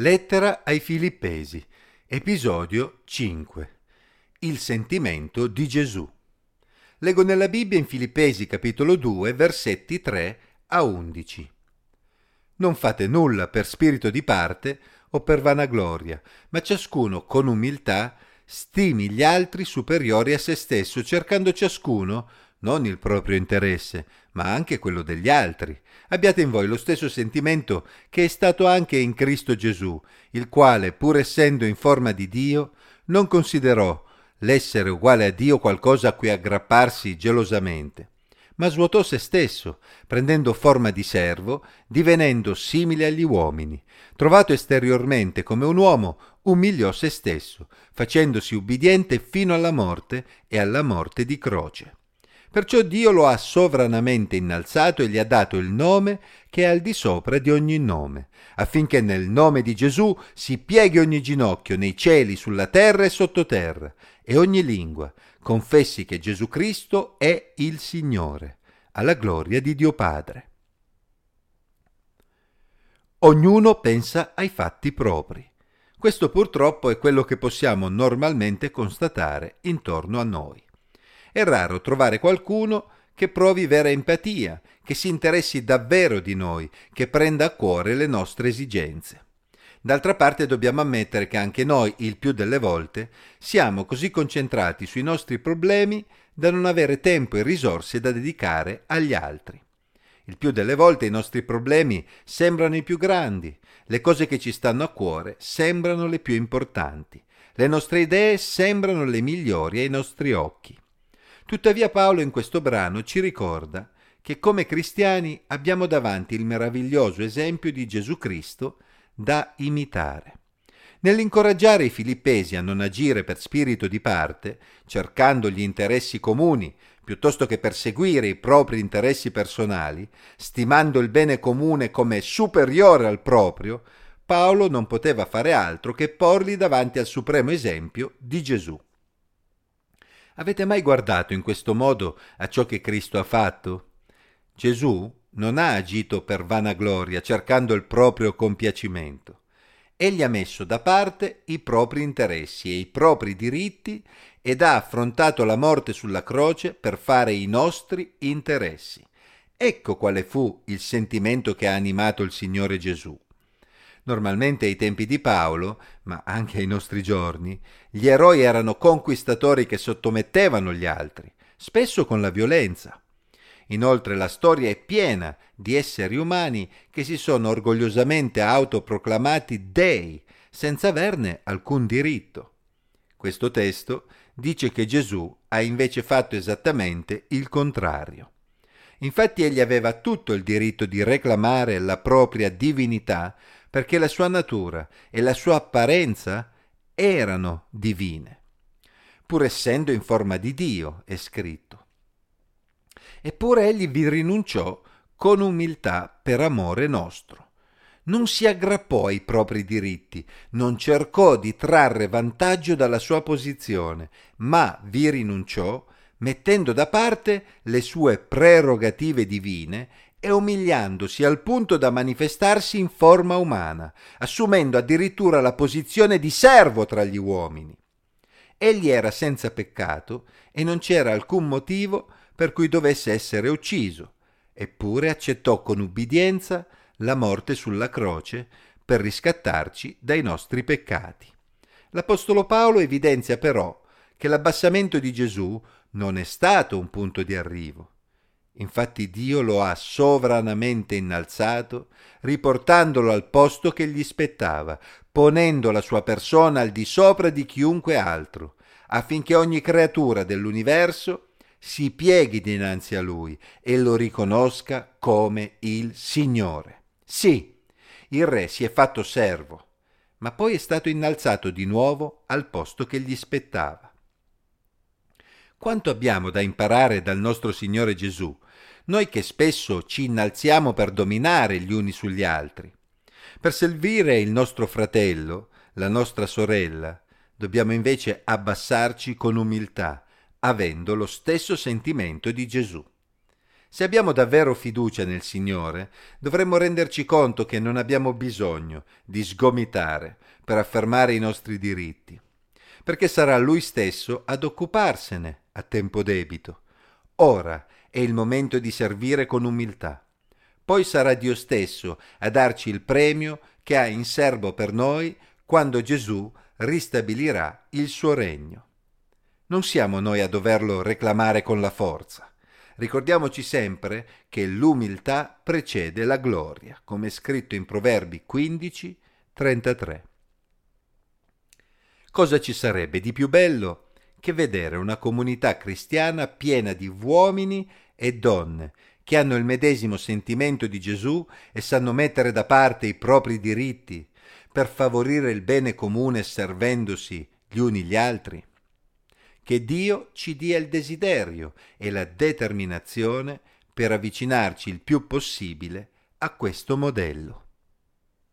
Lettera ai Filippesi, episodio 5. Il sentimento di Gesù. Leggo nella Bibbia in Filippesi capitolo 2, versetti 3 a 11. Non fate nulla per spirito di parte o per vanagloria, ma ciascuno con umiltà stimi gli altri superiori a se stesso, cercando ciascuno non il proprio interesse, ma anche quello degli altri. Abbiate in voi lo stesso sentimento che è stato anche in Cristo Gesù, il quale, pur essendo in forma di Dio, non considerò l'essere uguale a Dio qualcosa a cui aggrapparsi gelosamente, ma svuotò se stesso, prendendo forma di servo, divenendo simile agli uomini. Trovato esteriormente come un uomo, umiliò se stesso, facendosi ubbidiente fino alla morte e alla morte di croce. Perciò Dio lo ha sovranamente innalzato e gli ha dato il nome che è al di sopra di ogni nome, affinché nel nome di Gesù si pieghi ogni ginocchio nei cieli, sulla terra e sottoterra, e ogni lingua confessi che Gesù Cristo è il Signore, alla gloria di Dio Padre. Ognuno pensa ai fatti propri. Questo purtroppo è quello che possiamo normalmente constatare intorno a noi. È raro trovare qualcuno che provi vera empatia, che si interessi davvero di noi, che prenda a cuore le nostre esigenze. D'altra parte dobbiamo ammettere che anche noi, il più delle volte, siamo così concentrati sui nostri problemi da non avere tempo e risorse da dedicare agli altri. Il più delle volte i nostri problemi sembrano i più grandi, le cose che ci stanno a cuore sembrano le più importanti, le nostre idee sembrano le migliori ai nostri occhi. Tuttavia Paolo in questo brano ci ricorda che come cristiani abbiamo davanti il meraviglioso esempio di Gesù Cristo da imitare. Nell'incoraggiare i filippesi a non agire per spirito di parte, cercando gli interessi comuni piuttosto che perseguire i propri interessi personali, stimando il bene comune come superiore al proprio, Paolo non poteva fare altro che porli davanti al supremo esempio di Gesù. Avete mai guardato in questo modo a ciò che Cristo ha fatto? Gesù non ha agito per vanagloria, cercando il proprio compiacimento. Egli ha messo da parte i propri interessi e i propri diritti ed ha affrontato la morte sulla croce per fare i nostri interessi. Ecco quale fu il sentimento che ha animato il Signore Gesù. Normalmente ai tempi di Paolo, ma anche ai nostri giorni, gli eroi erano conquistatori che sottomettevano gli altri, spesso con la violenza. Inoltre la storia è piena di esseri umani che si sono orgogliosamente autoproclamati dei, senza averne alcun diritto. Questo testo dice che Gesù ha invece fatto esattamente il contrario. Infatti egli aveva tutto il diritto di reclamare la propria divinità perché la sua natura e la sua apparenza erano divine, pur essendo in forma di Dio, è scritto. Eppure egli vi rinunciò con umiltà per amore nostro. Non si aggrappò ai propri diritti, non cercò di trarre vantaggio dalla sua posizione, ma vi rinunciò mettendo da parte le sue prerogative divine e umiliandosi al punto da manifestarsi in forma umana, assumendo addirittura la posizione di servo tra gli uomini. Egli era senza peccato e non c'era alcun motivo per cui dovesse essere ucciso, eppure accettò con ubbidienza la morte sulla croce per riscattarci dai nostri peccati. L'Apostolo Paolo evidenzia però che l'abbassamento di Gesù non è stato un punto di arrivo, Infatti Dio lo ha sovranamente innalzato, riportandolo al posto che gli spettava, ponendo la sua persona al di sopra di chiunque altro, affinché ogni creatura dell'universo si pieghi dinanzi a lui e lo riconosca come il Signore. Sì, il re si è fatto servo, ma poi è stato innalzato di nuovo al posto che gli spettava. Quanto abbiamo da imparare dal nostro Signore Gesù, noi che spesso ci innalziamo per dominare gli uni sugli altri. Per servire il nostro fratello, la nostra sorella, dobbiamo invece abbassarci con umiltà, avendo lo stesso sentimento di Gesù. Se abbiamo davvero fiducia nel Signore, dovremmo renderci conto che non abbiamo bisogno di sgomitare per affermare i nostri diritti, perché sarà Lui stesso ad occuparsene a tempo debito. Ora è il momento di servire con umiltà. Poi sarà Dio stesso a darci il premio che ha in serbo per noi quando Gesù ristabilirà il suo regno. Non siamo noi a doverlo reclamare con la forza. Ricordiamoci sempre che l'umiltà precede la gloria, come è scritto in Proverbi 15, 33. Cosa ci sarebbe di più bello che vedere una comunità cristiana piena di uomini e donne che hanno il medesimo sentimento di Gesù e sanno mettere da parte i propri diritti per favorire il bene comune servendosi gli uni gli altri? che Dio ci dia il desiderio e la determinazione per avvicinarci il più possibile a questo modello.